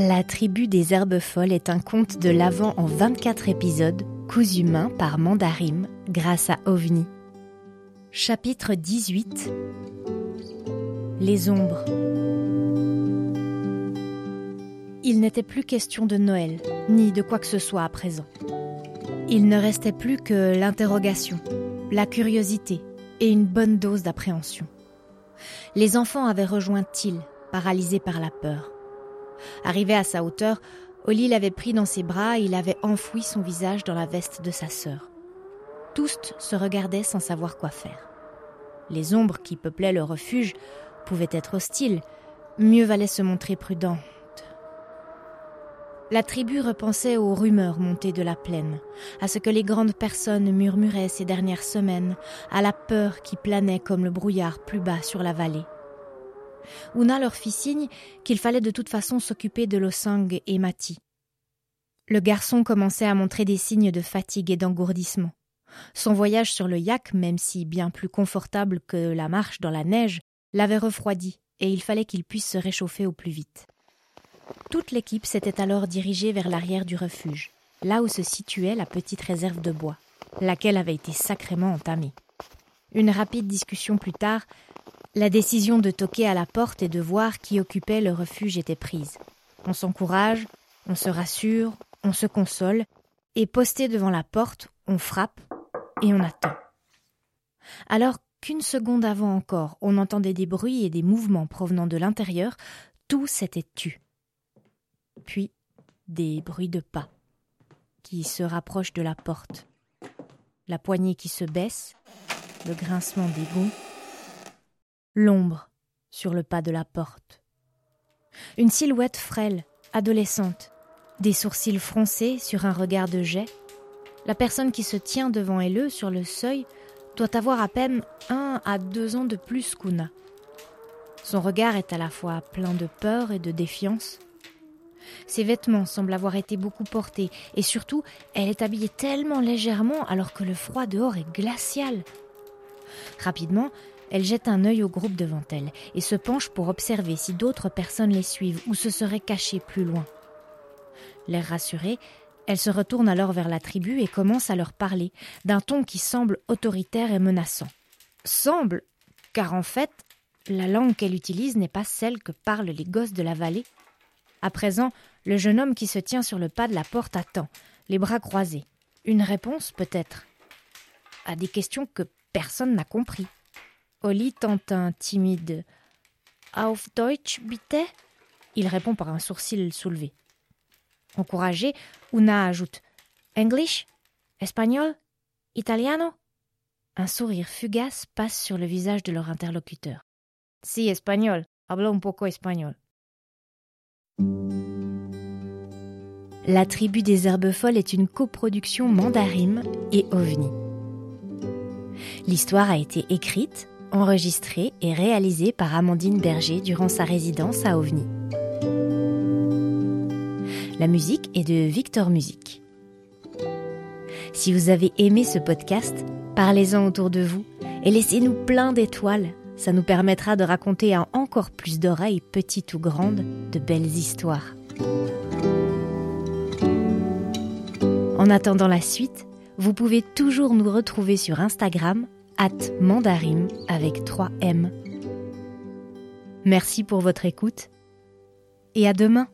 La tribu des herbes folles est un conte de l'Avent en 24 épisodes, cousu main par Mandarim grâce à OVNI. Chapitre 18 Les ombres. Il n'était plus question de Noël, ni de quoi que ce soit à présent. Il ne restait plus que l'interrogation, la curiosité et une bonne dose d'appréhension. Les enfants avaient rejoint Till, paralysés par la peur. Arrivé à sa hauteur, Oli l'avait pris dans ses bras et il avait enfoui son visage dans la veste de sa sœur. Tous se regardaient sans savoir quoi faire. Les ombres qui peuplaient le refuge pouvaient être hostiles, mieux valait se montrer prudent. La tribu repensait aux rumeurs montées de la plaine, à ce que les grandes personnes murmuraient ces dernières semaines, à la peur qui planait comme le brouillard plus bas sur la vallée. Una leur fit signe qu'il fallait de toute façon s'occuper de Losang et Mati. Le garçon commençait à montrer des signes de fatigue et d'engourdissement. Son voyage sur le yak, même si bien plus confortable que la marche dans la neige, l'avait refroidi, et il fallait qu'il puisse se réchauffer au plus vite. Toute l'équipe s'était alors dirigée vers l'arrière du refuge, là où se situait la petite réserve de bois, laquelle avait été sacrément entamée. Une rapide discussion plus tard, la décision de toquer à la porte et de voir qui occupait le refuge était prise. On s'encourage, on se rassure, on se console, et posté devant la porte, on frappe et on attend. Alors qu'une seconde avant encore, on entendait des bruits et des mouvements provenant de l'intérieur, tout s'était tu. Puis des bruits de pas qui se rapprochent de la porte, la poignée qui se baisse, le grincement des gonds, l'ombre sur le pas de la porte. Une silhouette frêle, adolescente, des sourcils froncés sur un regard de jet. La personne qui se tient devant elle sur le seuil doit avoir à peine un à deux ans de plus qu'Una. Son regard est à la fois plein de peur et de défiance. Ses vêtements semblent avoir été beaucoup portés, et surtout, elle est habillée tellement légèrement alors que le froid dehors est glacial. Rapidement, elle jette un œil au groupe devant elle et se penche pour observer si d'autres personnes les suivent ou se seraient cachées plus loin. L'air rassurée, elle se retourne alors vers la tribu et commence à leur parler, d'un ton qui semble autoritaire et menaçant. Semble, car en fait, la langue qu'elle utilise n'est pas celle que parlent les gosses de la vallée. À présent, le jeune homme qui se tient sur le pas de la porte attend, les bras croisés. Une réponse, peut-être, à des questions que personne n'a compris. Oli tente un timide Auf Deutsch, bitte? Il répond par un sourcil soulevé. Encouragé, Una ajoute English? Espagnol? Italiano? Un sourire fugace passe sur le visage de leur interlocuteur. Si, espagnol. Hablo un poco espagnol. La tribu des herbes folles est une coproduction mandarine et ovni. L'histoire a été écrite, enregistrée et réalisée par Amandine Berger durant sa résidence à OVNI. La musique est de Victor Music. Si vous avez aimé ce podcast, parlez-en autour de vous et laissez-nous plein d'étoiles. Ça nous permettra de raconter à encore plus d'oreilles, petites ou grandes, de belles histoires. En attendant la suite, vous pouvez toujours nous retrouver sur Instagram at mandarim avec 3 M. Merci pour votre écoute et à demain.